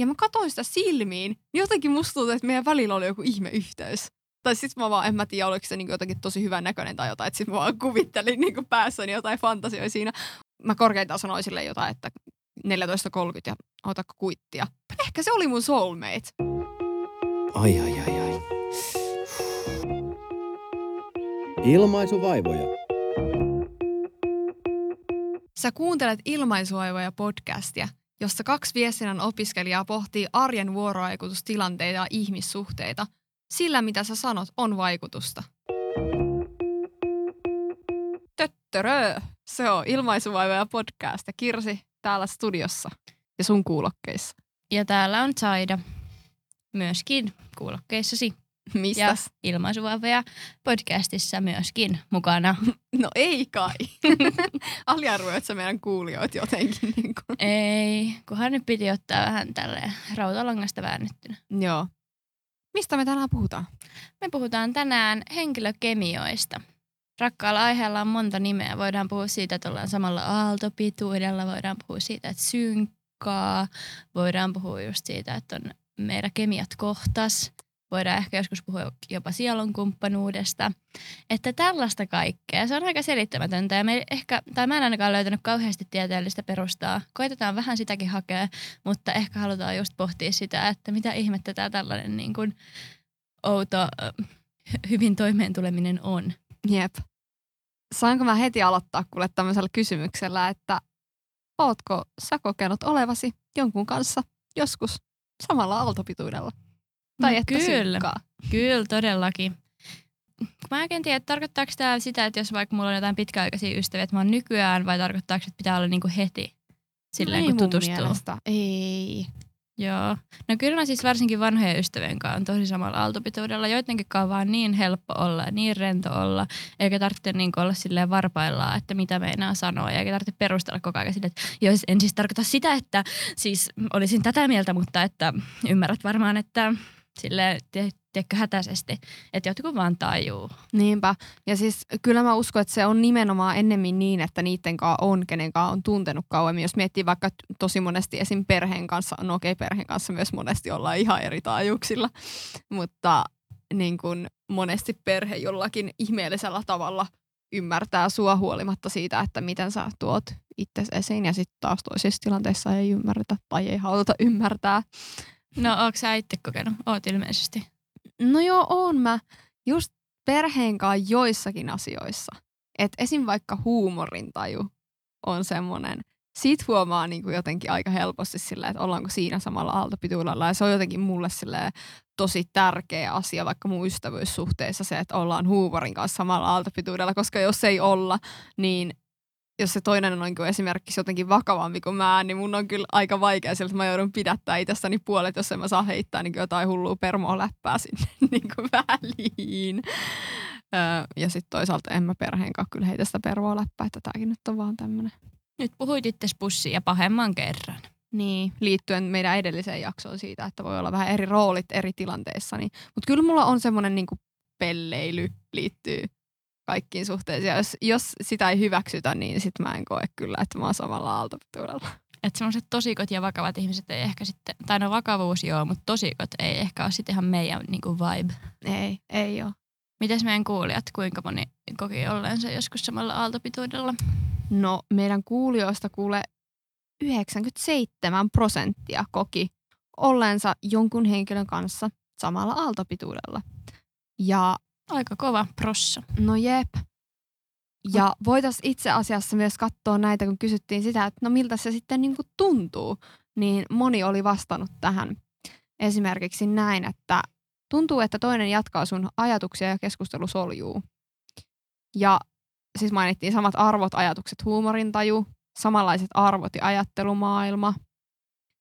Ja mä katsoin sitä silmiin, niin jotenkin musta tuntuu, että meidän välillä oli joku ihme yhteys. Tai sit mä vaan, en mä tiedä, oliko se niin jotenkin tosi hyvän näköinen tai jotain, että sit mä vaan kuvittelin niin päässäni jotain fantasioita siinä. Mä korkeintaan sanoin sille jotain, että 14.30 ja ota kuittia. Ehkä se oli mun soulmate. Ai ai ai ai. Ilmaisuvaivoja. Sä kuuntelet Ilmaisuvaivoja podcastia, jossa kaksi viestinnän opiskelijaa pohtii arjen vuorovaikutustilanteita ja ihmissuhteita. Sillä, mitä sä sanot, on vaikutusta. Töttörö! Se on Ilmaisuvaivoja podcast ja Kirsi täällä studiossa ja sun kuulokkeissa. Ja täällä on Saida myöskin kuulokkeissasi. Mistä? Ja ilmaisuvaivoja podcastissa myöskin mukana. No ei kai. Aliarvoit sä meidän kuulijoit jotenkin? Niin kuin. Ei, kunhan nyt piti ottaa vähän tälle rautalangasta väännettynä. Joo. Mistä me tänään puhutaan? Me puhutaan tänään henkilökemioista. Rakkaalla aiheella on monta nimeä. Voidaan puhua siitä, että ollaan samalla aaltopituudella. Voidaan puhua siitä, että synkkaa. Voidaan puhua just siitä, että on meidän kemiat kohtas. Voidaan ehkä joskus puhua jopa sielun kumppanuudesta. Että tällaista kaikkea. Se on aika selittämätöntä ja me ehkä, tai mä en ainakaan löytänyt kauheasti tieteellistä perustaa. Koitetaan vähän sitäkin hakea, mutta ehkä halutaan just pohtia sitä, että mitä ihmettä tämä tällainen niin kuin outo hyvin toimeen tuleminen on. Jep. Saanko mä heti aloittaa kuule tämmöisellä kysymyksellä, että ootko sä kokenut olevasi jonkun kanssa joskus samalla aaltopituudella? Tai no, että kyllä, synkkaa? kyllä todellakin. Mä en tiedä, tarkoittaako tämä sitä, että jos vaikka mulla on jotain pitkäaikaisia ystäviä, että mä oon nykyään, vai tarkoittaako, että pitää olla niinku heti silleen, Ei kun tutustuu? mielestä. Ei. Joo. No kyllä mä siis varsinkin vanhojen ystävien kanssa on tosi samalla aaltopituudella. Joidenkin kanssa on vaan niin helppo olla ja niin rento olla, eikä tarvitse niin olla silleen varpaillaan, että mitä meinaa sanoa, eikä tarvitse perustella koko ajan silleen, että jos en siis tarkoita sitä, että siis olisin tätä mieltä, mutta että ymmärrät varmaan, että sille tiedätkö hätäisesti, että jotkut vaan tajuu. Niinpä. Ja siis kyllä mä uskon, että se on nimenomaan ennemmin niin, että niiden kanssa on, kenen kanssa on tuntenut kauemmin. Jos miettii vaikka tosi monesti esim. perheen kanssa, no okei, okay, perheen kanssa myös monesti ollaan ihan eri taajuuksilla, mutta niin kuin monesti perhe jollakin ihmeellisellä tavalla ymmärtää sua huolimatta siitä, että miten sä tuot itse esiin ja sitten taas toisissa tilanteissa ei ymmärretä tai ei haluta ymmärtää. No onko sä itse kokenut? Oot ilmeisesti. No joo, on mä. Just perheen kanssa joissakin asioissa. että esim. vaikka huumorintaju on semmoinen, sit huomaa niin kuin jotenkin aika helposti sillä, että ollaanko siinä samalla aaltopituudella. Ja se on jotenkin mulle tosi tärkeä asia vaikka mun ystävyyssuhteissa se, että ollaan huumorin kanssa samalla aaltopituudella, koska jos ei olla, niin jos se toinen on niin esimerkiksi jotenkin vakavampi kuin mä, niin mun on kyllä aika vaikea sieltä, että mä joudun pidättää itsestäni puolet, jos en mä saa heittää niin jotain hullua permoa läppää sinne niin kuin väliin. Öö, ja sitten toisaalta en mä perheen kanssa kyllä heitä sitä pervoa läppää, että tämäkin nyt on vaan tämmöinen. Nyt puhuit itse ja pahemman kerran. Niin, liittyen meidän edelliseen jaksoon siitä, että voi olla vähän eri roolit eri tilanteissa. Niin. Mutta kyllä mulla on semmoinen niin pelleily liittyy kaikkiin suhteisiin. Jos, jos sitä ei hyväksytä, niin sit mä en koe kyllä, että mä oon samalla aaltopituudella. Että semmoiset tosikot ja vakavat ihmiset ei ehkä sitten, tai no vakavuus joo, mutta tosikot ei ehkä ole sitten ihan meidän niin kuin vibe. Ei, ei ole. Mites meidän kuulijat, kuinka moni koki olleensa joskus samalla aaltopituudella? No meidän kuulijoista kuule 97 prosenttia koki olleensa jonkun henkilön kanssa samalla aaltopituudella. Ja Aika kova prossa. No jep. Ja voitaisiin itse asiassa myös katsoa näitä, kun kysyttiin sitä, että no miltä se sitten niin kuin tuntuu, niin moni oli vastannut tähän esimerkiksi näin, että tuntuu, että toinen jatkaa sun ajatuksia ja keskustelu soljuu. Ja siis mainittiin samat arvot, ajatukset, huumorintaju, samanlaiset arvot ja ajattelumaailma.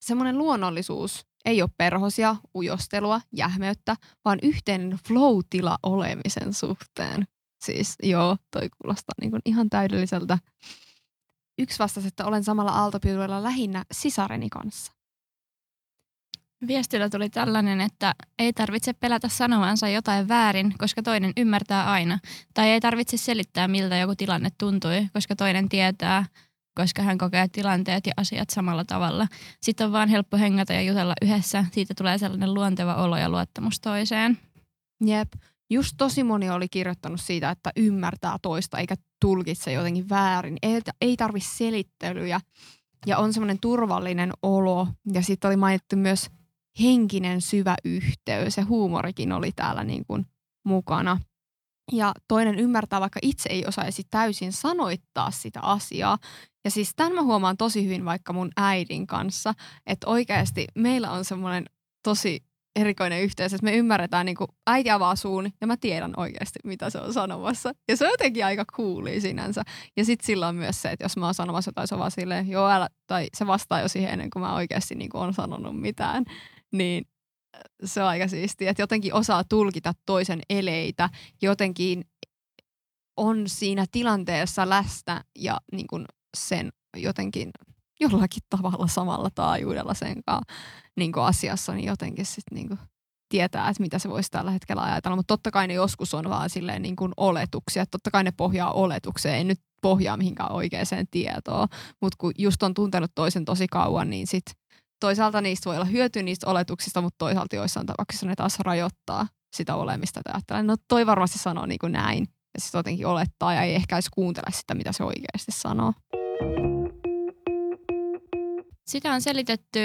Semmoinen luonnollisuus, ei ole perhosia, ujostelua, jähmeyttä, vaan yhteinen flow-tila olemisen suhteen. Siis joo, toi kuulostaa niin kuin ihan täydelliseltä. Yksi vastasi, että olen samalla aaltopyydellä lähinnä sisareni kanssa. Viestillä tuli tällainen, että ei tarvitse pelätä sanovansa jotain väärin, koska toinen ymmärtää aina. Tai ei tarvitse selittää, miltä joku tilanne tuntui, koska toinen tietää, koska hän kokee tilanteet ja asiat samalla tavalla. Sitten on vaan helppo hengata ja jutella yhdessä. Siitä tulee sellainen luonteva olo ja luottamus toiseen. Jep. Just tosi moni oli kirjoittanut siitä, että ymmärtää toista eikä tulkitse jotenkin väärin. Ei, ei tarvi selittelyjä ja on semmoinen turvallinen olo. Ja sitten oli mainittu myös henkinen syvä yhteys ja huumorikin oli täällä niin kuin mukana. Ja toinen ymmärtää, vaikka itse ei osaisi täysin sanoittaa sitä asiaa. Ja siis tämän mä huomaan tosi hyvin vaikka mun äidin kanssa, että oikeasti meillä on semmoinen tosi erikoinen yhteys, että me ymmärretään, niin kuin äiti avaa suun ja mä tiedän oikeasti, mitä se on sanomassa. Ja se on jotenkin aika cooli sinänsä. Ja sitten sillä on myös se, että jos mä oon sanomassa jotain, se on vaan silleen, joo älä, tai se vastaa jo siihen ennen kuin mä oikeasti niin kuin on sanonut mitään, niin se on aika siistiä, että jotenkin osaa tulkita toisen eleitä, jotenkin on siinä tilanteessa läsnä ja niin kuin sen jotenkin jollakin tavalla samalla taajuudella sen kanssa niin asiassa, niin jotenkin sitten niin tietää, että mitä se voisi tällä hetkellä ajatella. Mutta totta kai ne joskus on vaan silleen niin kuin oletuksia. Totta kai ne pohjaa oletukseen, ei nyt pohjaa mihinkään oikeaan tietoon. Mutta kun just on tuntenut toisen tosi kauan, niin sit toisaalta niistä voi olla hyötyä niistä oletuksista, mutta toisaalta joissain tapauksissa ne taas rajoittaa sitä olemista. Ajattelen, no toi varmasti sanoo niin kuin näin. Ja sitten jotenkin olettaa ja ei ehkä edes kuuntele sitä, mitä se oikeasti sanoo. Sitä on selitetty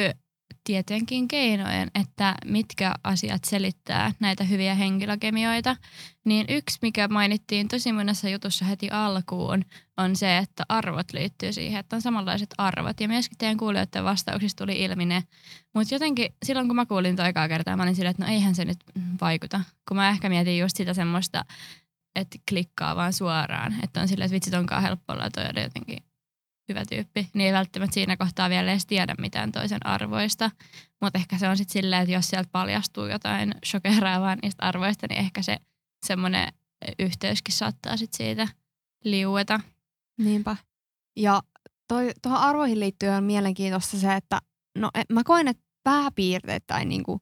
tietenkin keinojen, että mitkä asiat selittää näitä hyviä henkilökemioita. Niin yksi, mikä mainittiin tosi monessa jutussa heti alkuun, on se, että arvot liittyy siihen, että on samanlaiset arvot. Ja myöskin teidän kuulijoiden vastauksista tuli ilmi ne. Mutta jotenkin silloin, kun mä kuulin toikaa kertaa, mä olin silleen, että no eihän se nyt vaikuta. Kun mä ehkä mietin just sitä semmoista, että klikkaa vaan suoraan. Että on silleen, että vitsit onkaan helppo olla toi jotenkin hyvä tyyppi, niin ei välttämättä siinä kohtaa vielä edes tiedä mitään toisen arvoista. Mutta ehkä se on sitten silleen, että jos sieltä paljastuu jotain shokeraavaa niistä arvoista, niin ehkä se semmoinen yhteyskin saattaa sitten siitä liueta. Niinpä. Ja tuohon arvoihin liittyen on mielenkiintoista se, että no e, mä koen, että pääpiirteittäin niin kuin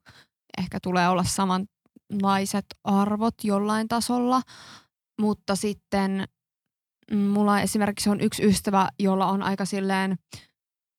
ehkä tulee olla samanlaiset arvot jollain tasolla, mutta sitten mulla esimerkiksi on yksi ystävä, jolla on aika silleen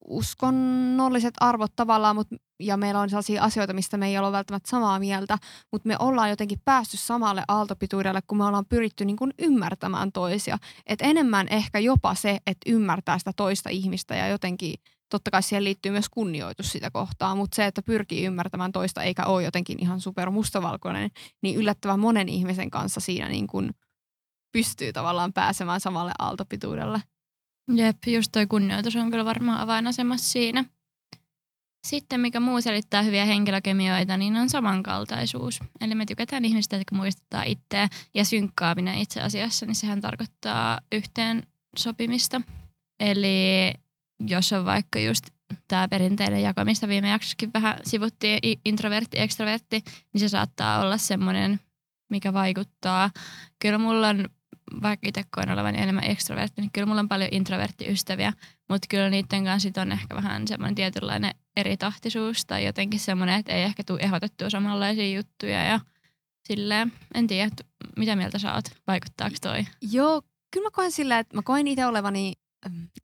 uskonnolliset arvot tavallaan, mut, ja meillä on sellaisia asioita, mistä me ei ole välttämättä samaa mieltä, mutta me ollaan jotenkin päästy samalle aaltopituudelle, kun me ollaan pyritty niin kuin ymmärtämään toisia. Et enemmän ehkä jopa se, että ymmärtää sitä toista ihmistä ja jotenkin, totta kai siihen liittyy myös kunnioitus sitä kohtaa, mutta se, että pyrkii ymmärtämään toista eikä ole jotenkin ihan super mustavalkoinen, niin yllättävän monen ihmisen kanssa siinä niin kuin – pystyy tavallaan pääsemään samalle aaltopituudelle. Jep, just toi kunnioitus on kyllä varmaan avainasemassa siinä. Sitten mikä muu selittää hyviä henkilökemioita, niin on samankaltaisuus. Eli me tykätään ihmistä, jotka muistuttaa itseä ja synkkaaminen itse asiassa, niin sehän tarkoittaa yhteen sopimista. Eli jos on vaikka just tämä perinteinen jako, mistä viime jaksossakin vähän sivuttiin, introvertti, extrovertti, niin se saattaa olla semmoinen, mikä vaikuttaa. Kyllä mulla on vaikka itse koen olevan enemmän ekstrovertti, niin kyllä mulla on paljon introverttiystäviä, mutta kyllä niiden kanssa on ehkä vähän semmoinen tietynlainen eritahtisuus tai jotenkin semmoinen, että ei ehkä tule ehdotettua samanlaisia juttuja ja silleen, en tiedä, mitä mieltä sä oot, vaikuttaako toi? Joo, kyllä mä koen sillä, että mä koen itse olevani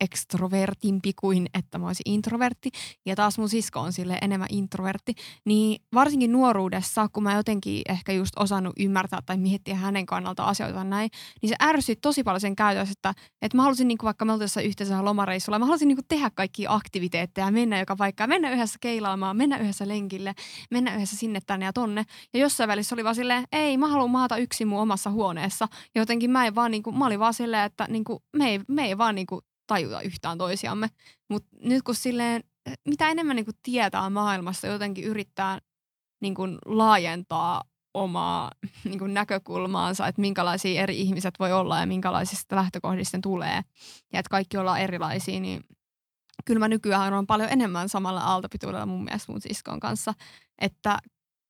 ekstrovertimpi kuin että mä olisin introvertti. Ja taas mun sisko on sille enemmän introvertti. Niin varsinkin nuoruudessa, kun mä jotenkin ehkä just osannut ymmärtää tai miettiä hänen kannalta asioita näin, niin se ärsytti tosi paljon sen käytössä, että, että mä halusin niinku vaikka me oltiin yhteisellä lomareissulla, mä halusin niinku tehdä kaikki aktiviteetteja, mennä joka paikka, mennä yhdessä keilaamaan, mennä yhdessä lenkille, mennä yhdessä sinne tänne ja tonne. Ja jossain välissä oli vaan silleen, ei, mä haluan maata yksin mun omassa huoneessa. Ja jotenkin mä, en vaan niinku, mä olin vaan silleen, että niinku, me, ei, me ei vaan niinku tajuta yhtään toisiamme. Mutta nyt kun silleen, mitä enemmän niin kuin tietää maailmasta, jotenkin yrittää niin kuin laajentaa omaa niin kuin näkökulmaansa, että minkälaisia eri ihmiset voi olla ja minkälaisista lähtökohdista tulee. Ja että kaikki ollaan erilaisia, niin kyllä mä nykyään on paljon enemmän samalla aaltopituudella mun mielestä mun siskon kanssa. Että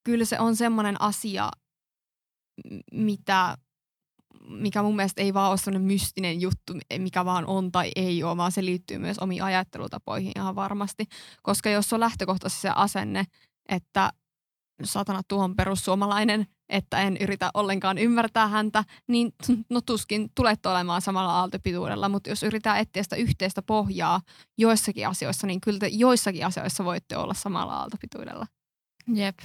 kyllä se on semmoinen asia, mitä mikä mun mielestä ei vaan ole sellainen mystinen juttu, mikä vaan on tai ei ole, vaan se liittyy myös omiin ajattelutapoihin ihan varmasti. Koska jos on lähtökohtaisesti se asenne, että satana tuohon perussuomalainen, että en yritä ollenkaan ymmärtää häntä, niin no tuskin tulet olemaan samalla aaltopituudella, mutta jos yritetään etsiä sitä yhteistä pohjaa joissakin asioissa, niin kyllä te joissakin asioissa voitte olla samalla aaltopituudella. Jep,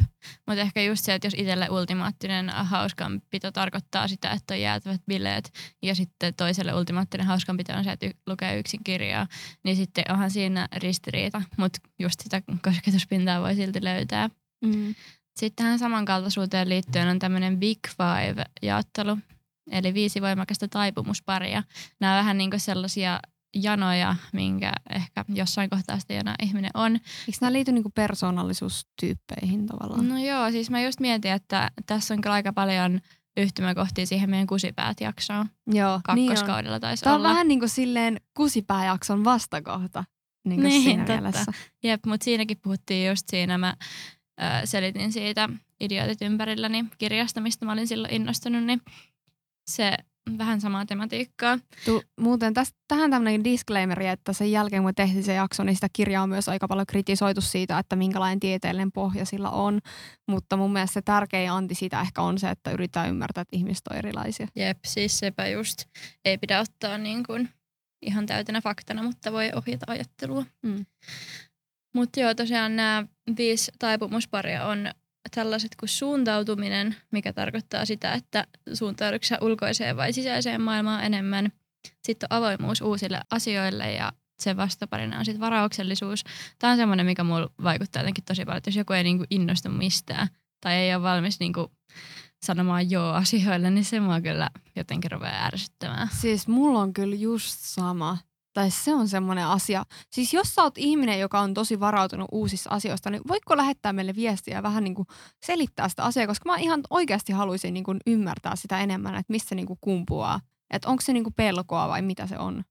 mutta ehkä just se, että jos itselle ultimaattinen hauskanpito tarkoittaa sitä, että on jäätävät bileet ja sitten toiselle ultimaattinen hauskanpito on se, että lukee yksin kirjaa, niin sitten onhan siinä ristiriita, mutta just sitä kosketuspintaa voi silti löytää. Mm. Sitten tähän samankaltaisuuteen liittyen on tämmöinen Big Five-jaottelu, eli viisi voimakasta taipumusparia. Nämä on vähän niin kuin sellaisia janoja, minkä ehkä jossain kohtaa sitä jonain ihminen on. Eikö nämä liity niinku persoonallisuustyyppeihin tavallaan? No joo, siis mä just mietin, että tässä on kyllä aika paljon yhtymäkohtia siihen meidän kusipäät-jaksoon. Joo, Kakkoskaudella niin taisi Tämä on olla. vähän niin kuin silleen kusipääjakson vastakohta niin kuin niin, siinä totta. mielessä. Jep, mutta siinäkin puhuttiin just siinä, mä ö, selitin siitä Idiotit ympärilläni kirjasta, mistä mä olin silloin innostunut, niin se vähän samaa tematiikkaa. Tu, muuten tästä, tähän tämmöinen disclaimeri, että sen jälkeen kun tehtiin se jakso, niin sitä kirjaa on myös aika paljon kritisoitu siitä, että minkälainen tieteellinen pohja sillä on. Mutta mun mielestä se tärkein anti siitä ehkä on se, että yritetään ymmärtää, että ihmiset on erilaisia. Jep, siis sepä just. Ei pidä ottaa niin kuin ihan täytenä faktana, mutta voi ohjata ajattelua. Mm. Mutta joo, tosiaan nämä viisi taipumusparia on tällaiset kuin suuntautuminen, mikä tarkoittaa sitä, että suuntaudutko ulkoiseen vai sisäiseen maailmaan enemmän. Sitten on avoimuus uusille asioille ja sen vastaparina on sitten varauksellisuus. Tämä on semmoinen, mikä mulla vaikuttaa jotenkin tosi paljon, että jos joku ei niinku innostu mistään tai ei ole valmis niinku sanomaan joo asioille, niin se mua kyllä jotenkin rupeaa ärsyttämään. Siis mulla on kyllä just sama tai se on semmoinen asia. Siis jos sä oot ihminen, joka on tosi varautunut uusissa asioista, niin voitko lähettää meille viestiä ja vähän niin kuin selittää sitä asiaa, koska mä ihan oikeasti haluaisin niin kuin ymmärtää sitä enemmän, että missä niin kuin kumpuaa. Että onko se niin kuin pelkoa vai mitä se on?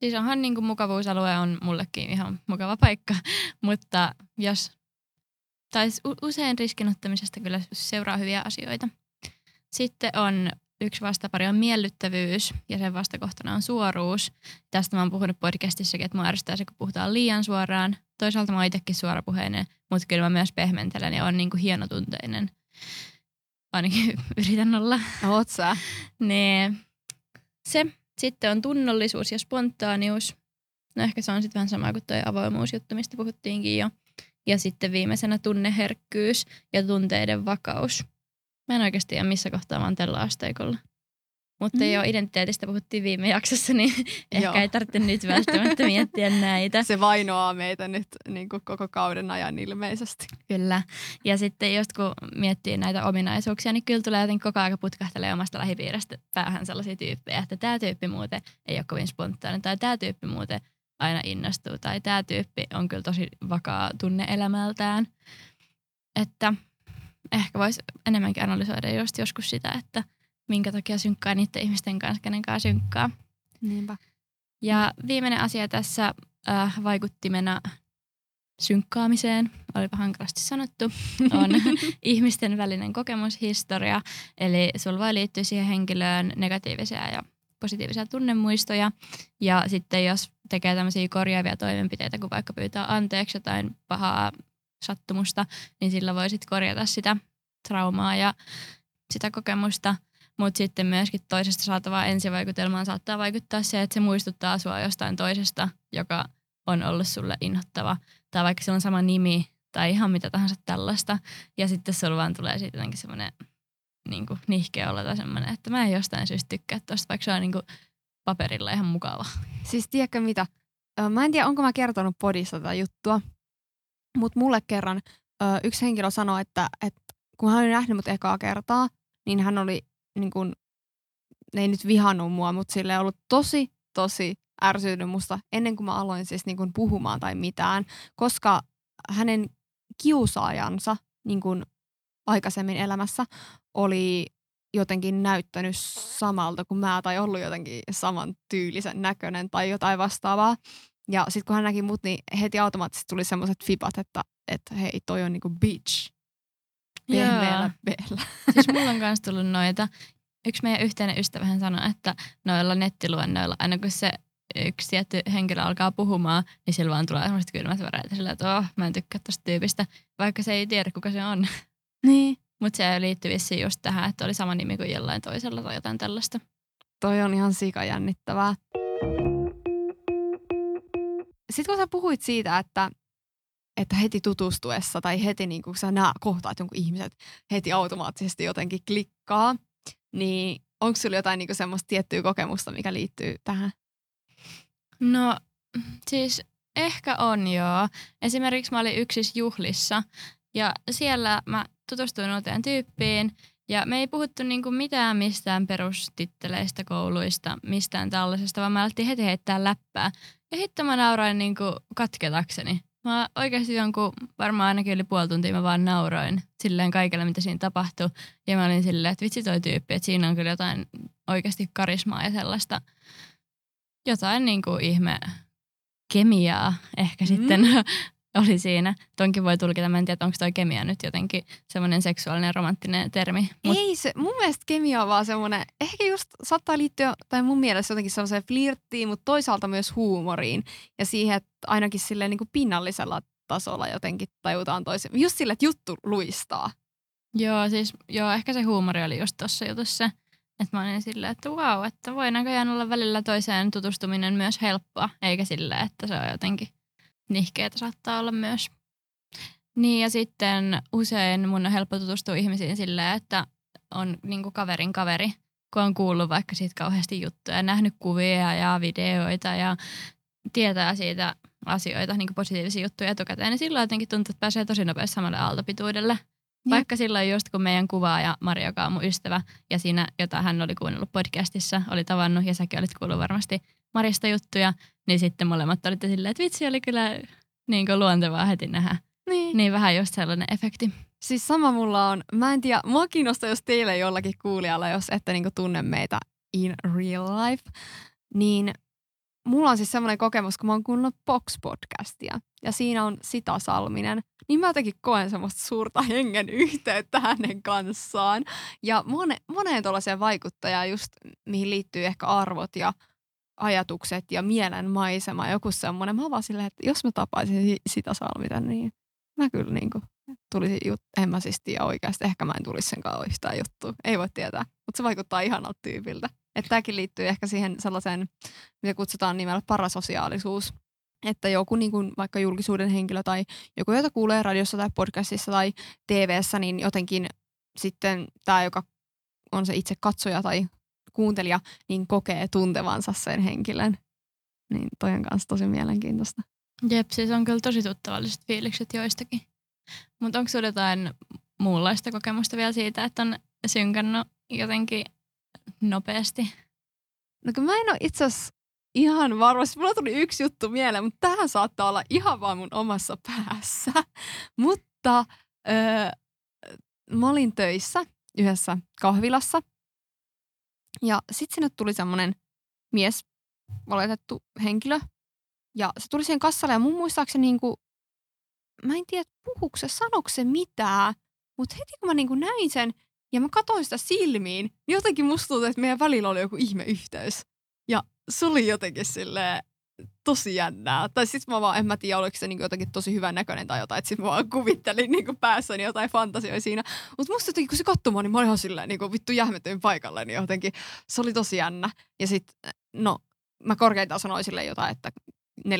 Siis onhan niin kuin mukavuusalue on mullekin ihan mukava paikka, mutta jos, tai usein riskinottamisesta kyllä seuraa hyviä asioita. Sitten on yksi vastapari on miellyttävyys ja sen vastakohtana on suoruus. Tästä mä oon puhunut podcastissakin, että mä ärsyttää se, kun puhutaan liian suoraan. Toisaalta mä oon itsekin suorapuheinen, mutta kyllä mä myös pehmentelen ja on niin kuin hienotunteinen. Ainakin yritän olla. Oot sä? niin. Se. Sitten on tunnollisuus ja spontaanius. No ehkä se on sitten vähän sama kuin tuo avoimuusjuttu, mistä puhuttiinkin jo. Ja sitten viimeisenä tunneherkkyys ja tunteiden vakaus. Mä en oikeasti tiedä missä kohtaa mä oon tällä asteikolla. Mutta mm. jo identiteetistä puhuttiin viime jaksossa, niin ehkä ei tarvitse nyt välttämättä miettiä näitä. Se vainoaa meitä nyt niin kuin koko kauden ajan ilmeisesti. Kyllä. Ja sitten just kun miettii näitä ominaisuuksia, niin kyllä tulee jotenkin koko ajan putkahtelee omasta lähipiiristä päähän sellaisia tyyppejä, että tämä tyyppi muuten ei ole kovin spontaani tai tämä tyyppi muuten aina innostuu tai tämä tyyppi on kyllä tosi vakaa tunne elämältään. Että ehkä voisi enemmänkin analysoida just joskus sitä, että minkä takia synkkaa niiden ihmisten kanssa, kenen kanssa synkkaa. Niinpä. Ja viimeinen asia tässä äh, vaikuttimena synkkaamiseen, olipa hankalasti sanottu, on ihmisten välinen kokemushistoria. Eli sulla voi liittyä siihen henkilöön negatiivisia ja positiivisia tunnemuistoja. Ja sitten jos tekee tämmöisiä korjaavia toimenpiteitä, kun vaikka pyytää anteeksi jotain pahaa sattumusta, niin sillä voi sitten korjata sitä traumaa ja sitä kokemusta. Mutta sitten myöskin toisesta saatavaa ensivaikutelmaan saattaa vaikuttaa se, että se muistuttaa sua jostain toisesta, joka on ollut sulle inhottava. Tai vaikka sillä on sama nimi tai ihan mitä tahansa tällaista. Ja sitten sulla vaan tulee siitä jotenkin semmoinen niin nihkeä olla tai semmoinen, että mä en jostain syystä tykkää tuosta, vaikka se on niin kuin paperilla ihan mukava. Siis tiedätkö mitä? Mä en tiedä, onko mä kertonut podissa tätä juttua, mutta mulle kerran ö, yksi henkilö sanoi, että, että kun hän oli nähnyt mut ekaa kertaa, niin hän oli niin kun, ei nyt vihannut mua, mutta sille ollut tosi, tosi ärsynyt musta ennen kuin mä aloin siis niin kun puhumaan tai mitään, koska hänen kiusaajansa niin kun aikaisemmin elämässä oli jotenkin näyttänyt samalta kuin mä tai ollut jotenkin saman tyylisen näköinen tai jotain vastaavaa. Ja sitten kun hän näki mut, niin heti automaattisesti tuli semmoiset fipat, että, että hei, toi on niinku bitch. Pehmeällä peellä. Siis mulla on kanssa tullut noita. Yksi meidän yhteinen ystävähän sanoi, että noilla nettiluennoilla, aina kun se yksi tietty henkilö alkaa puhumaan, niin sillä vaan tulee semmoiset kylmät väreet sillä, että oh, mä en tykkää tosta tyypistä, vaikka se ei tiedä, kuka se on. Niin. Mutta se liittyy vissiin just tähän, että oli sama nimi kuin jollain toisella tai jotain tällaista. Toi on ihan sikajännittävää. Sitten kun sä puhuit siitä, että, että heti tutustuessa tai heti niin kun sä nää, kohtaat jonkun ihmiset, heti automaattisesti jotenkin klikkaa, niin onko sulla jotain niin semmoista tiettyä kokemusta, mikä liittyy tähän? No siis ehkä on joo. Esimerkiksi mä olin yksissä juhlissa ja siellä mä tutustuin uuteen tyyppiin ja me ei puhuttu niinku mitään mistään perustitteleistä kouluista, mistään tällaisesta, vaan mä alettiin heti heittää läppää. Ja sitten mä nauroin niinku katketakseni. Mä oikeasti jonkun, varmaan ainakin yli puoli tuntia mä vaan nauroin silleen kaikille, mitä siinä tapahtui. Ja mä olin silleen, että vitsi toi tyyppi, että siinä on kyllä jotain oikeasti karismaa ja sellaista, jotain niinku ihme kemiaa ehkä mm. sitten oli siinä. Tonkin voi tulkita, mä en tiedä, onko toi kemia nyt jotenkin semmoinen seksuaalinen romanttinen termi. Mut... Ei se, mun mielestä kemia on vaan semmoinen, ehkä just saattaa liittyä, tai mun mielestä jotenkin sellaiseen flirttiin, mutta toisaalta myös huumoriin. Ja siihen, että ainakin silleen niin kuin pinnallisella tasolla jotenkin tajutaan toisen. Just sille, että juttu luistaa. Joo, siis joo, ehkä se huumori oli just tossa jutussa. Että mä olin silleen, että wow, että voi näköjään olla välillä toiseen tutustuminen myös helppoa, eikä silleen, että se on jotenkin nihkeitä saattaa olla myös. Niin ja sitten usein mun on helppo tutustua ihmisiin silleen, että on niinku kaverin kaveri, kun on kuullut vaikka siitä kauheasti juttuja, nähnyt kuvia ja videoita ja tietää siitä asioita, niin positiivisia juttuja etukäteen, niin silloin jotenkin tuntuu, että pääsee tosi nopeasti samalle aaltopituudelle. Vaikka silloin just kun meidän kuvaaja Mario, joka on mun ystävä, ja siinä, jota hän oli kuunnellut podcastissa, oli tavannut, ja säkin olit kuullut varmasti Marista juttuja, niin sitten molemmat olitte silleen, että vitsi oli kyllä niin kuin luontevaa heti nähdä. Niin. niin vähän just sellainen efekti. Siis sama mulla on. Mä en tiedä, mua kiinnostaa, jos teille jollakin kuulijalla, jos ette niinku tunne meitä in real life, niin mulla on siis semmoinen kokemus, kun mä oon kuunnellut Box-podcastia ja siinä on Sita Salminen, niin mä jotenkin koen semmoista suurta hengen yhteyttä hänen kanssaan. Ja mone, moneen tuollaiseen vaikuttajaan just, mihin liittyy ehkä arvot ja ajatukset ja mielenmaisema, joku semmoinen. Mä vaan silleen, että jos mä tapaisin sitä Salmiten, niin mä kyllä niin kuin tulisi jut- en mä siis tiedä oikeasti, ehkä mä en tulisi sen kanssa juttua. Ei voi tietää, mutta se vaikuttaa ihanalta tyypiltä. Että tämäkin liittyy ehkä siihen sellaiseen, mitä kutsutaan nimellä parasosiaalisuus. Että joku niin kuin vaikka julkisuuden henkilö tai joku, jota kuulee radiossa tai podcastissa tai TVssä, niin jotenkin sitten tämä, joka on se itse katsoja tai kuuntelija, niin kokee tuntevansa sen henkilön. Niin toi on kanssa tosi mielenkiintoista. Jep, siis on kyllä tosi tuttavalliset fiilikset joistakin. Mutta onko sinulla jotain muunlaista kokemusta vielä siitä, että on synkannut jotenkin nopeasti? No kun mä en ole itse asiassa ihan varmasti. Mulla tuli yksi juttu mieleen, mutta tähän saattaa olla ihan vaan mun omassa päässä. mutta öö, mä olin töissä yhdessä kahvilassa. Ja sitten sinne tuli semmoinen mies, oletettu henkilö. Ja se tuli siihen kassalle ja mun muistaakseni niin kuin, mä en tiedä puhuuko se, sanoiko se mitään. Mutta heti kun mä niin kuin näin sen, ja mä katsoin sitä silmiin, niin jotenkin musta tuntui, että meidän välillä oli joku ihme yhteys. Ja se oli jotenkin silleen tosi jännää. Tai sitten mä vaan, en mä tiedä, oliko se niinku jotenkin tosi hyvän näköinen tai jotain. Että sit mä vaan kuvittelin niinku päässäni jotain fantasioita siinä. Mutta musta jotenkin, kun se katsoi mua, niin mä olin ihan silleen niinku vittu jähmetyin paikalle. Niin jotenkin se oli tosi jännä. Ja sitten, no, mä korkeintaan sanoin sille jotain, että 14.30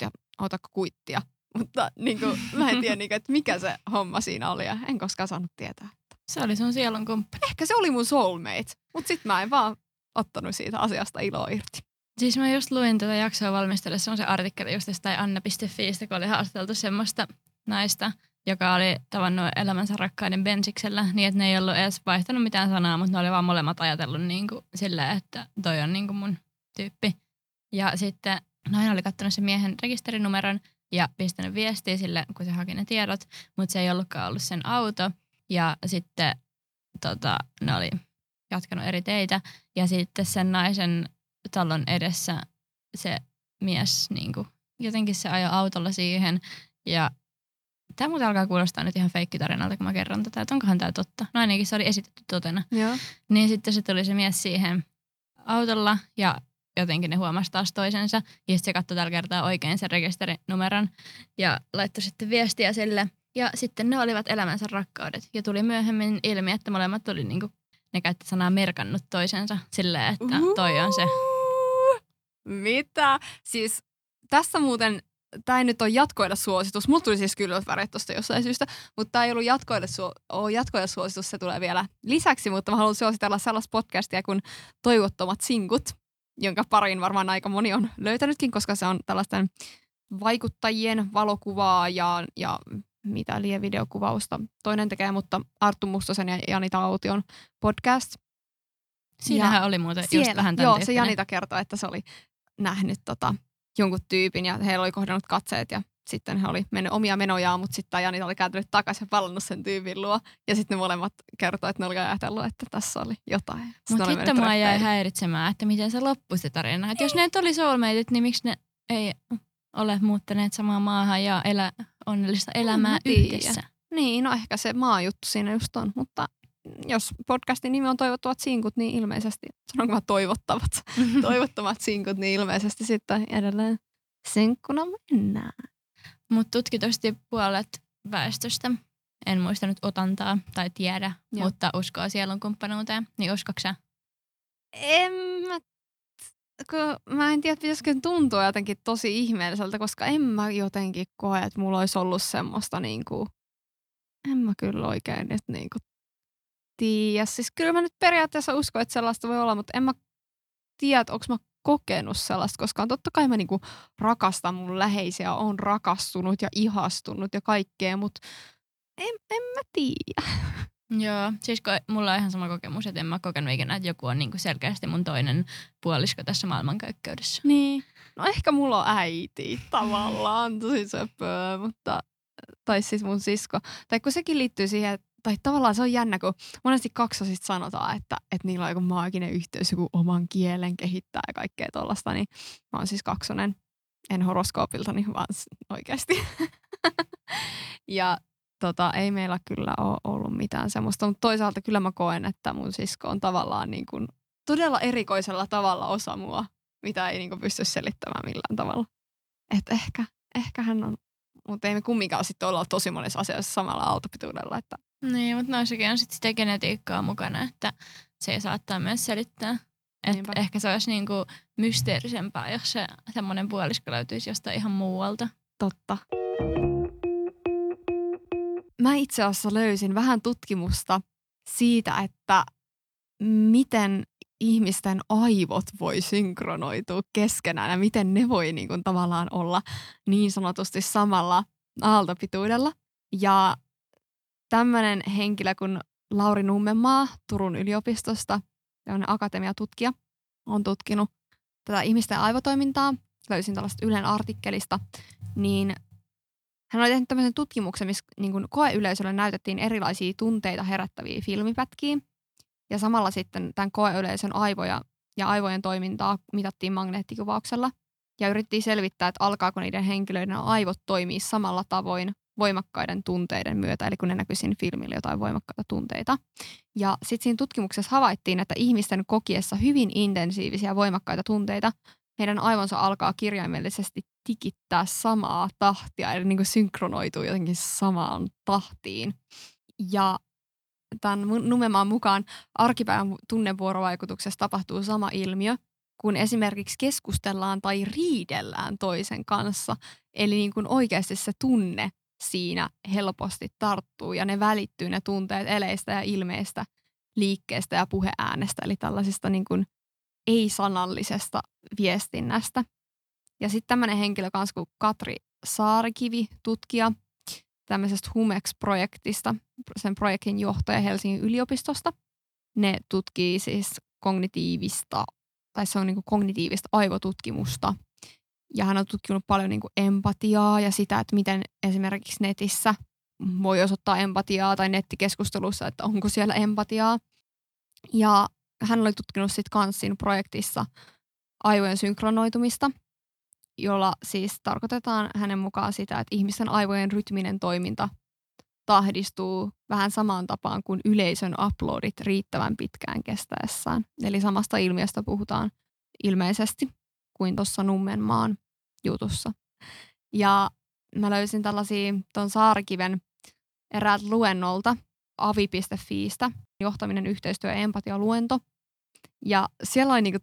ja otakko kuittia. Mutta niin kuin, mä en tiedä, niin kuin, että mikä se homma siinä oli ja en koskaan saanut tietää. Se oli sun sielun kumppani. Ehkä se oli mun soulmate, mutta sitten mä en vaan ottanut siitä asiasta iloa irti. Siis mä just luin tätä jaksoa valmistellessa on se artikkeli just tästä Anna.fiistä, kun oli haastateltu semmoista naista, joka oli tavannut elämänsä rakkaiden bensiksellä, niin että ne ei ollut edes vaihtanut mitään sanaa, mutta ne oli vaan molemmat ajatellut niin kuin silleen, että toi on niin kuin mun tyyppi. Ja sitten nainen oli katsonut sen miehen rekisterinumeron ja pistänyt viestiä sille, kun se haki ne tiedot, mutta se ei ollutkaan ollut sen auto. Ja sitten tota, ne oli jatkanut eri teitä. Ja sitten sen naisen talon edessä se mies niin kuin, jotenkin se ajoi autolla siihen. Ja tämä muuten alkaa kuulostaa nyt ihan feikkitarinalta, kun mä kerron tätä, että onkohan tämä totta. No ainakin se oli esitetty totena. Joo. Niin sitten se tuli se mies siihen autolla ja jotenkin ne huomasi taas toisensa. Ja sitten se katsoi tällä kertaa oikein sen rekisterinumeron ja laittoi sitten viestiä sille. Ja sitten ne olivat elämänsä rakkaudet. Ja tuli myöhemmin ilmi, että molemmat oli niinku, ne käytti sanaa merkannut toisensa silleen, että toi on se. Mitä? Siis tässä muuten, tämä ei nyt ole jatkoille suositus. Mulla tuli siis kyllä väreet tuosta jossain syystä, mutta tämä ei ollut jatkoille, su- ole jatkoille suositus, se tulee vielä lisäksi, mutta mä haluan suositella sellaista podcastia kuin Toivottomat sinkut, jonka parin varmaan aika moni on löytänytkin, koska se on tällaisten vaikuttajien valokuvaa ja, ja mitä lie videokuvausta toinen tekee, mutta Arttu Mustosen ja Janita Aution podcast. Siinähän Ja oli muuten Siellä, just vähän tämän Joo, se. Janita kertoi, että se oli nähnyt tota, jonkun tyypin ja heillä oli kohdannut katseet ja sitten he oli mennyt omia menojaan, mutta sitten Janita oli kääntynyt takaisin ja palannut sen tyypin luo. Ja sitten ne molemmat kertoi, että ne oli ajatellut, että tässä oli jotain. Mutta sitten mua jäi häiritsemään, että miten se loppui se tarina. Että jos ne nyt oli soulmateit, niin miksi ne ei ole muuttaneet samaan maahan ja elä onnellista elämää mä yhdessä? Niin, no ehkä se maajuttu siinä just on, mutta jos podcastin nimi on Toivottavat sinkut, niin ilmeisesti, sanonko mä toivottavat, toivottomat sinkut, niin ilmeisesti sitten edelleen sinkkuna mennään. Mutta tutkitusti puolet väestöstä, en muista nyt otantaa tai tiedä, Joo. mutta uskoo sielun kumppanuuteen. Niin uskoksä? En mä, kun mä en tiedä, pitäisikö tuntua jotenkin tosi ihmeelliseltä, koska en mä jotenkin koe, että mulla olisi ollut semmoista niinku, en mä kyllä oikein nyt niinku tiedä. Siis kyllä mä nyt periaatteessa uskon, että sellaista voi olla, mutta en mä tiedä, onko mä kokenut sellaista, koska totta kai mä niinku rakastan mun läheisiä, on rakastunut ja ihastunut ja kaikkea, mutta en, en mä tiedä. Joo, siis ko- mulla on ihan sama kokemus, että en mä kokenut ikinä, että joku on niinku selkeästi mun toinen puolisko tässä maailmankaikkeudessa. Niin. No ehkä mulla on äiti tavallaan, tosi söpöä, mutta, tai siis mun sisko. Tai kun sekin liittyy siihen, että tai tavallaan se on jännä, kun monesti kaksosista sanotaan, että, että niillä on joku maaginen yhteys, joku oman kielen kehittää ja kaikkea tuollaista, niin mä oon siis kaksonen, en horoskoopiltani, vaan oikeasti. ja tota, ei meillä kyllä ole ollut mitään semmoista, mutta toisaalta kyllä mä koen, että mun sisko on tavallaan niin kuin todella erikoisella tavalla osa mua, mitä ei niin kuin pysty selittämään millään tavalla. Et ehkä, ehkä hän on, mutta ei me kumminkaan sitten olla tosi monessa asiassa samalla aaltopituudella, että Niin, mutta noissakin on sitten sitä genetiikkaa mukana, että se saattaa myös selittää. Et Niinpä. ehkä se olisi niinku mysteerisempää, jos se semmoinen puolisko löytyisi jostain ihan muualta. Totta. Mä itse asiassa löysin vähän tutkimusta siitä, että miten ihmisten aivot voi synkronoitua keskenään ja miten ne voi niin kuin tavallaan olla niin sanotusti samalla aaltopituudella. Ja tämmöinen henkilö kuin Lauri Nummenmaa Turun yliopistosta, tämmöinen akatemiatutkija, on tutkinut tätä ihmisten aivotoimintaa. Löysin tällaista Ylen artikkelista niin hän oli tehnyt tämmöisen tutkimuksen, missä niin kuin koeyleisölle näytettiin erilaisia tunteita herättäviä filmipätkiä. Ja samalla sitten tämän koeyleisön aivoja ja aivojen toimintaa mitattiin magneettikuvauksella. Ja yritettiin selvittää, että alkaako niiden henkilöiden aivot toimia samalla tavoin voimakkaiden tunteiden myötä, eli kun ne näkyy siinä filmillä jotain voimakkaita tunteita. Ja sitten siinä tutkimuksessa havaittiin, että ihmisten kokiessa hyvin intensiivisiä voimakkaita tunteita, heidän aivonsa alkaa kirjaimellisesti tikittää samaa tahtia, eli niin kuin synkronoituu jotenkin samaan tahtiin. Ja tämän Numemaan mukaan arkipäivän tunnevuorovaikutuksessa tapahtuu sama ilmiö, kun esimerkiksi keskustellaan tai riidellään toisen kanssa. Eli niin kuin oikeasti se tunne siinä helposti tarttuu ja ne välittyy ne tunteet eleistä ja ilmeistä, liikkeestä ja puheäänestä, eli tällaisista niin kuin ei-sanallisesta viestinnästä. Ja sitten tämmöinen henkilö kanssa kuin Katri Saarikivi, tutkija tämmöisestä Humex-projektista, sen projektin johtaja Helsingin yliopistosta. Ne tutkii siis kognitiivista, tai se on niin kognitiivista aivotutkimusta. Ja hän on tutkinut paljon niin empatiaa ja sitä, että miten esimerkiksi netissä voi osoittaa empatiaa tai nettikeskustelussa, että onko siellä empatiaa. Ja hän oli tutkinut sitten kans siinä projektissa aivojen synkronoitumista, jolla siis tarkoitetaan hänen mukaan sitä, että ihmisten aivojen rytminen toiminta tahdistuu vähän samaan tapaan kuin yleisön uploadit riittävän pitkään kestäessään. Eli samasta ilmiöstä puhutaan ilmeisesti kuin tuossa Nummenmaan jutussa. Ja mä löysin tällaisia tuon Saarikiven eräältä luennolta avi.fiistä, johtaminen, yhteistyö ja empatia luento. Ja siellä oli niinku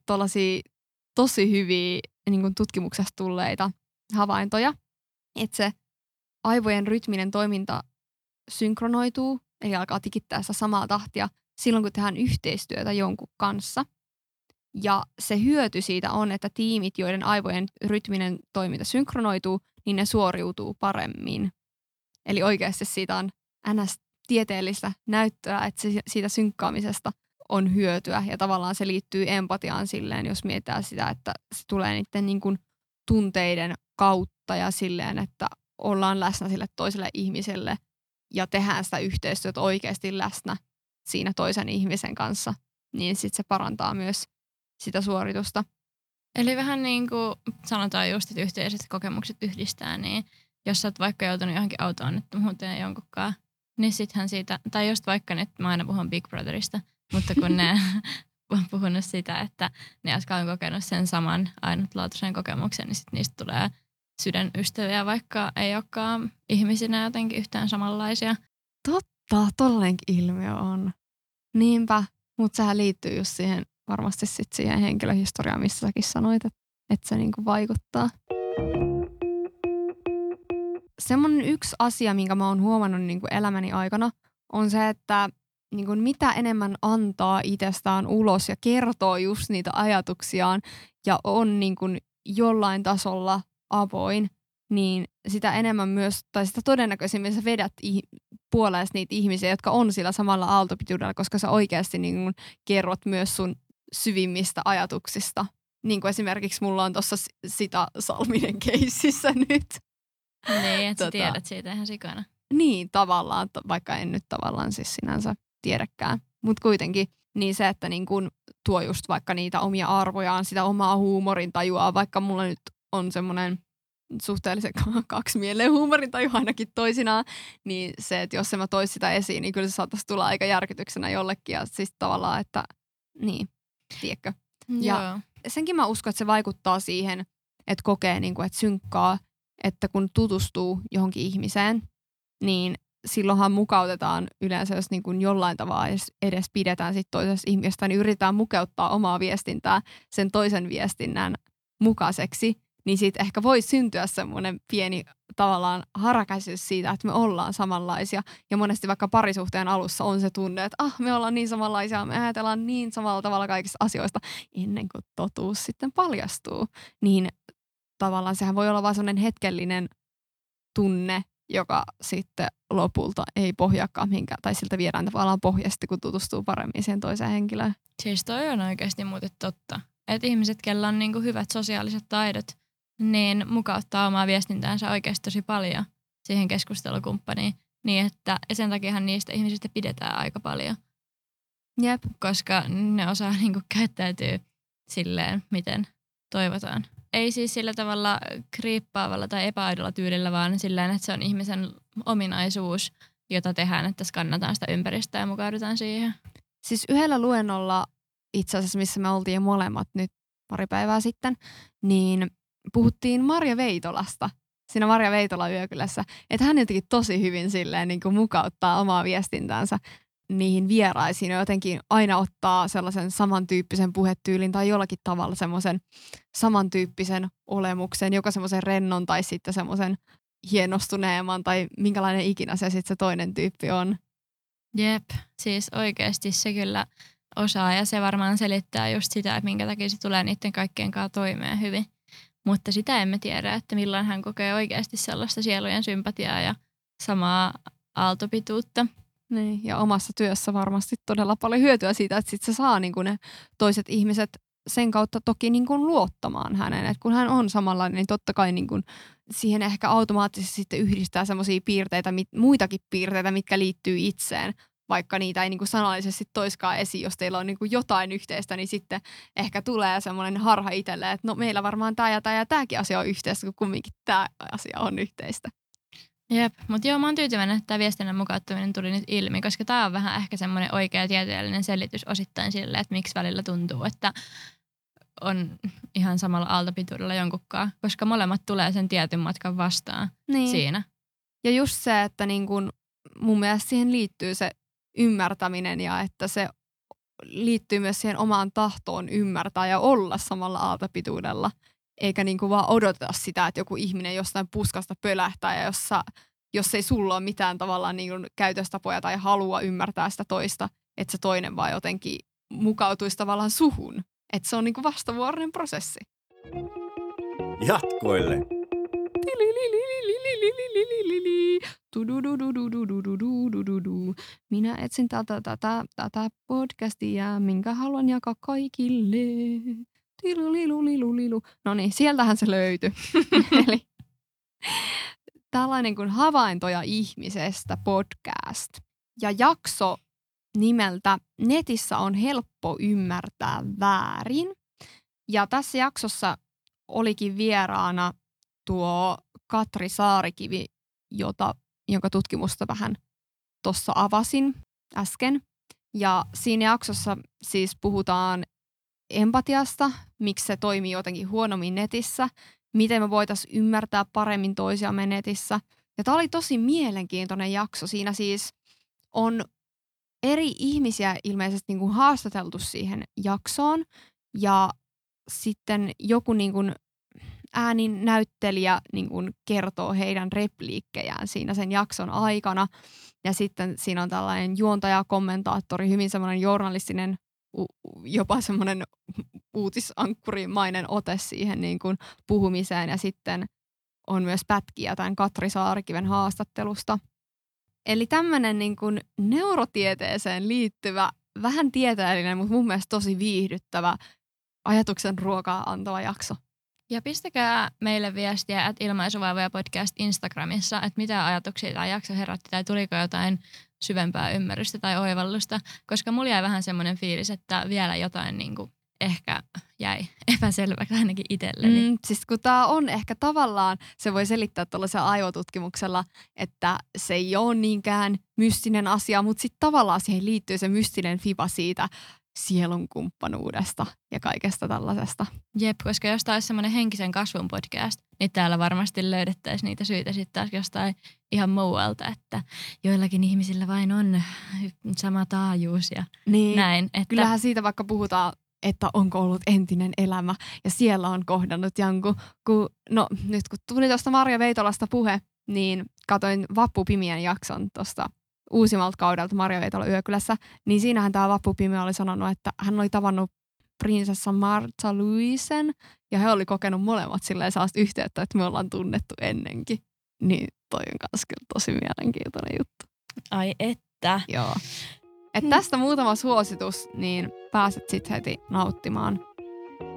tosi hyviä niinku tutkimuksesta tulleita havaintoja, että se aivojen rytminen toiminta synkronoituu, eli alkaa tikittää sitä samaa tahtia silloin, kun tehdään yhteistyötä jonkun kanssa. Ja se hyöty siitä on, että tiimit, joiden aivojen rytminen toiminta synkronoituu, niin ne suoriutuu paremmin. Eli oikeasti siitä on ns. tieteellistä näyttöä, että siitä synkkaamisesta on hyötyä ja tavallaan se liittyy empatiaan silleen, jos mietitään sitä, että se tulee niiden niin kuin tunteiden kautta ja silleen, että ollaan läsnä sille toiselle ihmiselle ja tehdään sitä yhteistyötä oikeasti läsnä siinä toisen ihmisen kanssa, niin sitten se parantaa myös sitä suoritusta. Eli vähän niin kuin sanotaan just, että yhteiset kokemukset yhdistää, niin jos sä oot vaikka joutunut johonkin autoonnettomuuteen jonkunkaan, niin sittenhän siitä, tai just vaikka nyt mä aina puhun Big Brotherista, mutta kun ne on puhunut sitä, että ne, jotka on kokenut sen saman ainutlaatuisen kokemuksen, niin sitten niistä tulee sydänystäviä, vaikka ei olekaan ihmisinä jotenkin yhtään samanlaisia. Totta, tollenkin ilmiö on. Niinpä, mutta sehän liittyy just siihen varmasti sit siihen henkilöhistoriaan, missä säkin sanoit, että, että se niinku vaikuttaa. Semmoinen yksi asia, minkä mä oon huomannut niinku elämäni aikana, on se, että niinku mitä enemmän antaa itsestään ulos ja kertoo just niitä ajatuksiaan ja on niinku jollain tasolla avoin, niin sitä enemmän myös, tai sitä todennäköisemmin sä vedät puoleen niitä ihmisiä, jotka on sillä samalla aaltopituudella, koska sä oikeasti niin kerrot myös sun syvimmistä ajatuksista. Niin kuin esimerkiksi mulla on tuossa sitä Salminen keississä nyt. Niin, että tota, tiedät siitä ihan sikana. Niin, tavallaan, vaikka en nyt tavallaan siis sinänsä tiedäkään. Mutta kuitenkin niin se, että niin kun tuo just vaikka niitä omia arvojaan, sitä omaa huumorin tajua, vaikka mulla nyt on semmoinen suhteellisen kaksimielinen huumorintaju ainakin toisinaan, niin se, että jos en mä toisi sitä esiin, niin kyllä se saattaisi tulla aika järkytyksenä jollekin. Ja siis tavallaan, että niin, tiedätkö. Ja Joo. senkin mä uskon, että se vaikuttaa siihen, että kokee, niin kuin, että synkkaa, että kun tutustuu johonkin ihmiseen, niin silloinhan mukautetaan yleensä, jos niin kuin jollain tavalla edes, edes pidetään sit toisesta ihmisestä, niin yritetään mukauttaa omaa viestintää sen toisen viestinnän mukaiseksi niin siitä ehkä voi syntyä semmoinen pieni tavallaan harakäisyys siitä, että me ollaan samanlaisia. Ja monesti vaikka parisuhteen alussa on se tunne, että ah, me ollaan niin samanlaisia, me ajatellaan niin samalla tavalla kaikista asioista, ennen kuin totuus sitten paljastuu. Niin tavallaan sehän voi olla vain semmoinen hetkellinen tunne, joka sitten lopulta ei pohjaakaan mihinkään, tai siltä viedään tavallaan pohjasti, kun tutustuu paremmin siihen toiseen henkilöön. Siis toi on oikeasti muuten totta. Että ihmiset, kellä on niinku hyvät sosiaaliset taidot, niin mukauttaa omaa viestintäänsä oikeasti tosi paljon siihen keskustelukumppaniin. Niin että ja sen takiahan niistä ihmisistä pidetään aika paljon. Jep. Koska ne osaa niinku käyttäytyä silleen, miten toivotaan. Ei siis sillä tavalla kriippaavalla tai epäaidolla tyylillä, vaan silleen, että se on ihmisen ominaisuus, jota tehdään, että skannataan sitä ympäristöä ja mukaudutaan siihen. Siis yhdellä luennolla itse asiassa, missä me oltiin molemmat nyt pari päivää sitten, niin puhuttiin Marja Veitolasta siinä Marja Veitola yökylässä, että hän jotenkin tosi hyvin silleen niin kuin mukauttaa omaa viestintänsä niihin vieraisiin ja jotenkin aina ottaa sellaisen samantyyppisen puhetyylin tai jollakin tavalla semmoisen samantyyppisen olemuksen, joka semmoisen rennon tai sitten semmoisen hienostuneemman tai minkälainen ikinä se sitten se toinen tyyppi on. Jep, siis oikeasti se kyllä osaa ja se varmaan selittää just sitä, että minkä takia se tulee niiden kaikkien kanssa toimeen hyvin. Mutta sitä emme tiedä, että milloin hän kokee oikeasti sellaista sielujen sympatiaa ja samaa aaltopituutta. Niin, ja omassa työssä varmasti todella paljon hyötyä siitä, että sit se saa niin ne toiset ihmiset sen kautta toki niin kuin luottamaan hänen. Et kun hän on samanlainen, niin totta kai niin kuin siihen ehkä automaattisesti sitten yhdistää semmoisia piirteitä, mit, muitakin piirteitä, mitkä liittyy itseen vaikka niitä ei niin kuin sanallisesti toiskaan esiin, jos teillä on niin kuin jotain yhteistä, niin sitten ehkä tulee semmoinen harha itselle, että no meillä varmaan tämä ja tämä ja tämäkin asia on yhteistä, kun kumminkin tämä asia on yhteistä. Jep, mutta joo, mä oon tyytyväinen, että tämä viestinnän mukauttaminen tuli nyt ilmi, koska tämä on vähän ehkä semmoinen oikea tieteellinen selitys osittain sille, että miksi välillä tuntuu, että on ihan samalla aaltopituudella jonkunkaan, koska molemmat tulee sen tietyn matkan vastaan niin. siinä. Ja just se, että niin kun mun mielestä siihen liittyy se ymmärtäminen ja että se liittyy myös siihen omaan tahtoon ymmärtää ja olla samalla aaltopituudella. Eikä niinku vaan odoteta sitä, että joku ihminen jostain puskasta pölähtää ja jos, sä, jos ei sulla ole mitään tavallaan niinku käytöstapoja tai halua ymmärtää sitä toista, että se toinen vaan jotenkin mukautuisi tavallaan suhun. Että se on niinku vastavuoroinen prosessi. Jatkoille. Tudududududududududududu. Minä etsin tätä, tätä, tätä podcastia, minkä haluan jakaa kaikille. Tilulilulilulilu. No niin, sieltähän se löytyi. Eli tällainen kuin havaintoja ihmisestä podcast. Ja jakso nimeltä Netissä on helppo ymmärtää väärin. Ja tässä jaksossa olikin vieraana tuo Katri Saarikivi, jota, jonka tutkimusta vähän tuossa avasin äsken. Ja siinä jaksossa siis puhutaan empatiasta, miksi se toimii jotenkin huonommin netissä, miten me voitaisiin ymmärtää paremmin toisiamme netissä. Ja tämä oli tosi mielenkiintoinen jakso. Siinä siis on eri ihmisiä ilmeisesti niin kuin haastateltu siihen jaksoon ja sitten joku niin kuin äänin näyttelijä niin kuin kertoo heidän repliikkejään siinä sen jakson aikana. Ja sitten siinä on tällainen juontaja, kommentaattori, hyvin semmoinen journalistinen, jopa semmoinen uutisankkurimainen ote siihen niin kuin puhumiseen. Ja sitten on myös pätkiä tämän Katri Saarikiven haastattelusta. Eli tämmöinen niin kuin neurotieteeseen liittyvä, vähän tieteellinen, mutta mun mielestä tosi viihdyttävä ajatuksen ruokaa antava jakso. Ja pistäkää meille viestiä, että ilmaisuvaivoja podcast Instagramissa, että mitä ajatuksia tämä jakso herätti tai tuliko jotain syvempää ymmärrystä tai oivallusta, koska mulla jäi vähän semmoinen fiilis, että vielä jotain niin kuin ehkä jäi epäselväksi ainakin itselleni. Mm, siis kun tämä on ehkä tavallaan, se voi selittää tuollaisella aivotutkimuksella, että se ei ole niinkään mystinen asia, mutta sitten tavallaan siihen liittyy se mystinen fiba siitä sielun kumppanuudesta ja kaikesta tällaisesta. Jep, koska jos tämä olisi semmoinen henkisen kasvun podcast, niin täällä varmasti löydettäisiin niitä syitä sitten taas jostain ihan muualta, että joillakin ihmisillä vain on sama taajuus ja niin. näin. Että... Kyllähän siitä vaikka puhutaan että onko ollut entinen elämä ja siellä on kohdannut jonkun. Kun, no nyt kun tuli tuosta Marja Veitolasta puhe, niin katoin Vappupimien jakson tuosta uusimmalta kaudelta Marja Veitola Yökylässä, niin siinähän tämä Vappupimi oli sanonut, että hän oli tavannut prinsessa Martha Louisen ja he oli kokenut molemmat silleen sellaista yhteyttä, että me ollaan tunnettu ennenkin. Niin toi on myös kyllä tosi mielenkiintoinen juttu. Ai että. Joo. Et hmm. tästä muutama suositus, niin pääset sitten heti nauttimaan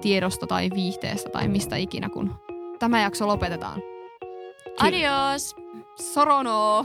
tiedosta tai viihteestä tai mistä ikinä, kun tämä jakso lopetetaan. Adios! Sorono!